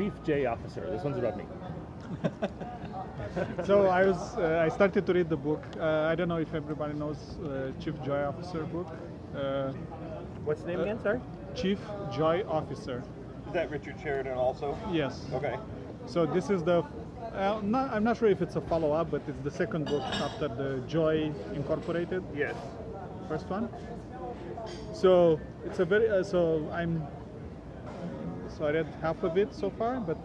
Chief J Officer. This one's about me. so I was uh, I started to read the book. Uh, I don't know if everybody knows uh, Chief Joy Officer book. Uh, What's the name Uh, again? Sorry. Chief Joy Officer. Is that Richard Sheridan also? Yes. Okay. So this is the. Uh, not, I'm not sure if it's a follow-up, but it's the second book after the Joy Incorporated Yes. first one. So it's a very uh, so I'm so I read half of it so far, but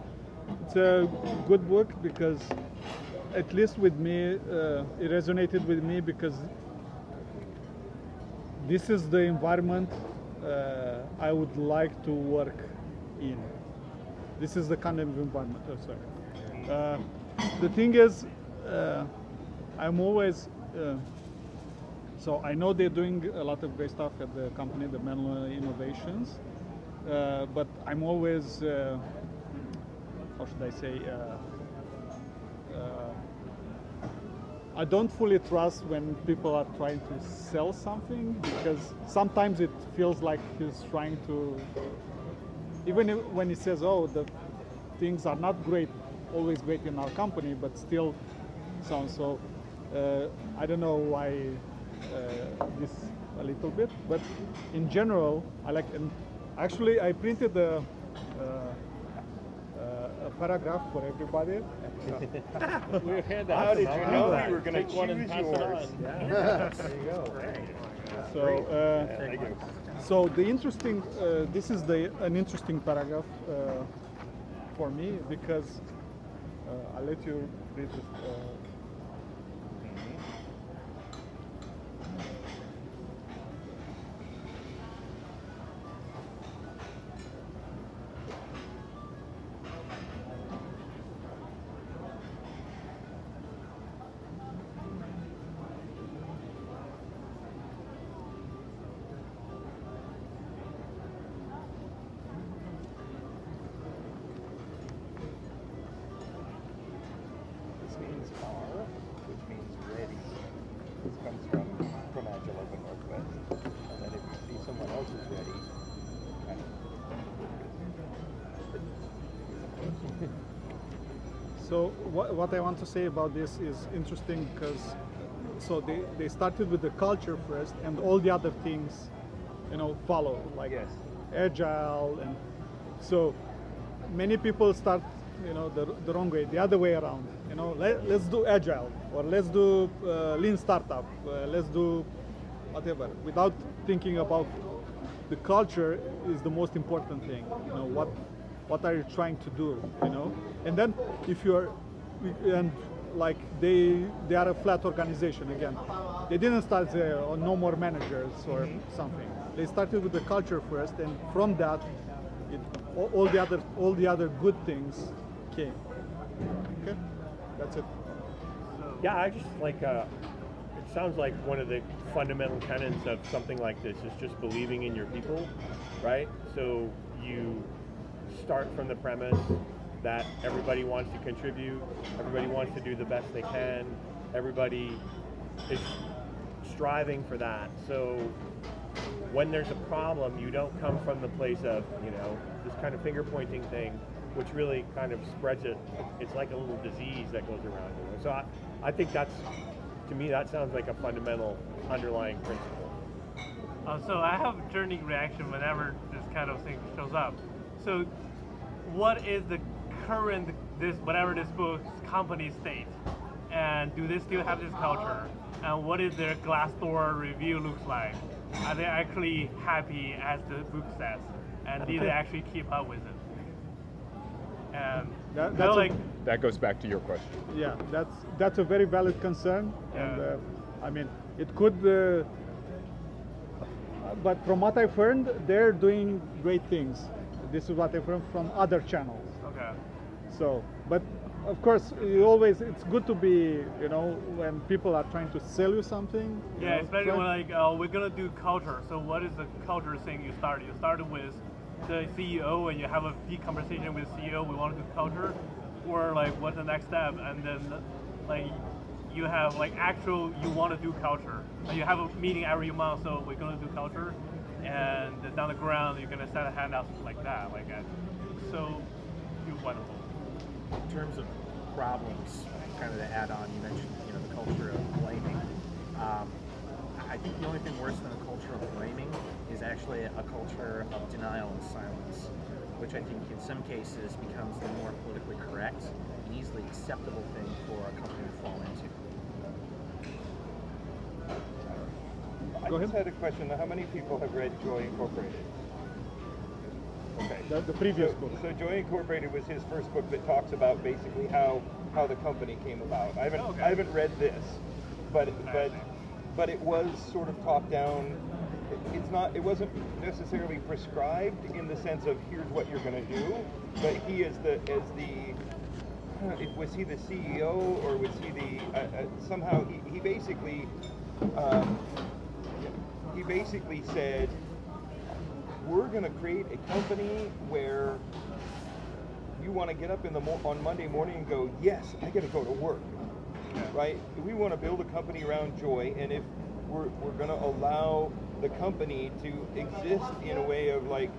it's a good book because at least with me uh, it resonated with me because this is the environment uh, I would like to work in. This is the kind of environment. Oh, sorry. Uh, the thing is, uh, I'm always. Uh, so I know they're doing a lot of great stuff at the company, the Menlo Innovations, uh, but I'm always, uh, how should I say, uh, uh, I don't fully trust when people are trying to sell something because sometimes it feels like he's trying to, even when he says, "Oh, the things are not great, always great in our company," but still sounds so. Uh, I don't know why this a little bit, but in general, I like. And actually, I printed a, uh, uh, a paragraph for everybody. We had How did you know have we were gonna Take one and choose pass it yours? on. Yeah. there you go. So, uh, Thank you. so the interesting. Uh, this is the an interesting paragraph uh, for me because uh, I'll let you read it. So what, what I want to say about this is interesting because so they, they started with the culture first and all the other things you know follow like Yes. agile and so many people start you know the, the wrong way the other way around you know let, let's do agile or let's do uh, lean startup uh, let's do whatever without thinking about the culture is the most important thing you know what what are you trying to do you know? And then if you're and like they they are a flat organization again. They didn't start there or no more managers or something. They started with the culture first and from that it, all, all the other all the other good things came. Okay? That's it. Yeah, I just like. Uh, it sounds like one of the fundamental tenets of something like this is just believing in your people, right? So you start from the premise that everybody wants to contribute, everybody wants to do the best they can, everybody is striving for that. So when there's a problem, you don't come from the place of, you know, this kind of finger pointing thing, which really kind of spreads it. It's like a little disease that goes around. You know? So I, I think that's, to me, that sounds like a fundamental underlying principle. Uh, so I have a turning reaction whenever this kind of thing shows up. So, what is the current this whatever this book's company state, and do they still have this culture? And what is their Glassdoor review looks like? Are they actually happy as the book says, and do they actually keep up with it? And That- you know, that's a- like That goes back to your question. Yeah, that's that's a very valid concern, and Yeah. uh, I mean it could. Uh, but from what I've heard, they're doing great things. This is what I've learned from other channels. okay. So, but of course, you always it's good to be, you know, when people are trying to sell you something. you Yeah, know, especially when like uh, we're gonna do culture. So what is the culture thing you started? You started with the CEO and you have a deep conversation with CEO. We want to do culture, or like what's the next step? And then like you have like actual you want to do culture. And you have a meeting every month. So we're gonna do culture, and down the ground you're gonna send a handout like that. Like uh, so, you what terms of problems, kind of to add on, you mentioned you know the culture of blaming. Um, I think the only thing worse than a culture of blaming is actually a culture of denial and silence, which I think in some cases becomes the more politically correct and easily acceptable thing for a company to fall into. I Go just ahead. had a question. How many people have read Joy Incorporated? Okay. The, the previous so, book. so Joy Incorporated was his first book that talks about basically how how the company came about. I haven't Okay. I haven't read this, but but but it was sort of top down. It- It's not. It wasn't necessarily prescribed in the sense of here's what you're going to do, but he is the as the was he the CEO or was he the uh, uh, somehow he, he basically um, he basically said we're going to create a company where you want to get up in the mo- on Monday morning and go yes I got to go to work. Right? We want to build a company around joy and if we're, we're going to allow the company to exist in a way of like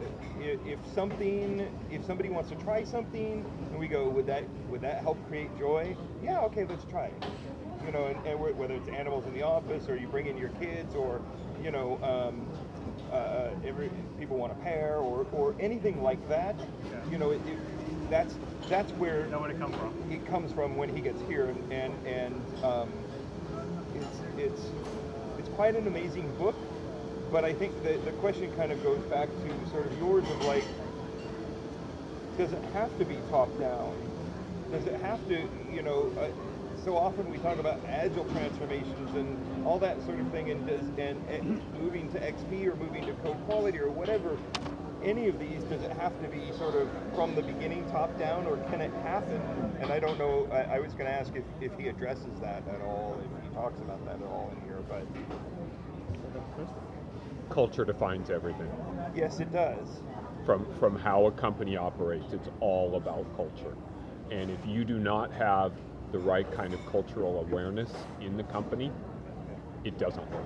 if, something if somebody wants to try something and we go would that would that help create joy? Yeah okay let's try it. You know and, and whether it's animals in the office or you bring in your kids or you know um, uh, every people want a pair or, or anything like that you know it, it, that's that's where Know where it come from. it comes from when he gets here and and, and um, it's it's it's quite an amazing book but I think the, the question kind of goes back to sort of yours of like does it have to be top down? Does it have to you know uh, so often we talk about agile transformations and all that sort of thing and does and, and moving to XP or moving to code quality or whatever any of these does it have to be sort of from the beginning top down or can it happen? And I don't know I, I was going to ask if, if he addresses that at all if he talks about that at all in here but Culture defines everything. yes it does From from how a company operates, it's all about culture. And if you do not have the right kind of cultural awareness in the company, it doesn't work.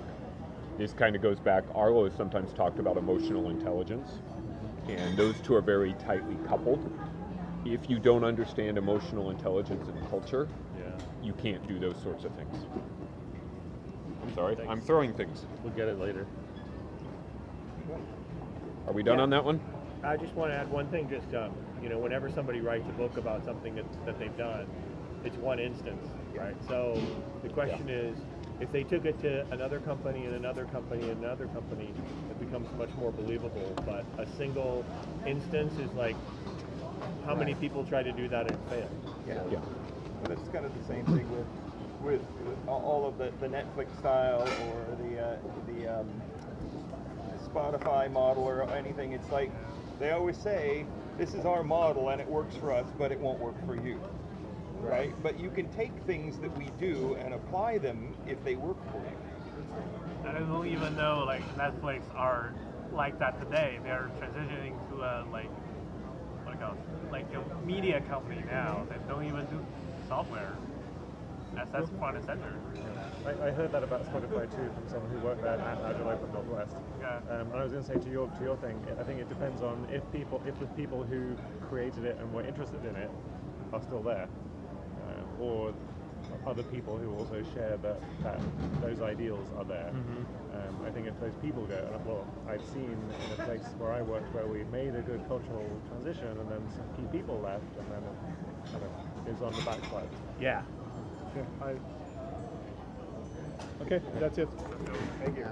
This kind of goes back. Arlo has sometimes talked about emotional intelligence, and those two are very tightly coupled. If you don't understand emotional intelligence and culture, Yeah. you can't do those sorts of things. I'm sorry, I'm throwing things. We'll get it later. Are we done Yeah. on that one? I just want to add one thing. Just um, you know, whenever somebody writes a book about something that, that they've done, it's one instance, right? So the question is, if they took it to another company and another company and another company, it becomes much more believable. But a single instance is like, how many people try to do that and fail? yeah Yeah. But it's kind of the same thing with with, with all- all of the, the Netflix style or the uh, the um, Spotify model or anything. It's like they always say, "This is our model and it works for us, but it won't work for you." Right? But you can take things that we do and apply them if they work for you. I don't even know like Netflix are like that today. They're transitioning to a like what do you call it? like a media company now that don't even do software. That's that's front center. I, I heard that about Spotify too from someone who worked there at Agile Open Northwest. Yeah. Um, and I was going to say to your to your thing, I think it depends on if people if the people who created it and were interested in it are still there, uh, or other people who also share that, that those ideals are there. Um, I think if those people go, and well, I've seen in a place where I worked where we made a good cultural transition, and then some key people left, and then it kind of is on the backslide. Yeah. Okay, I, okay, that's it. Thank you.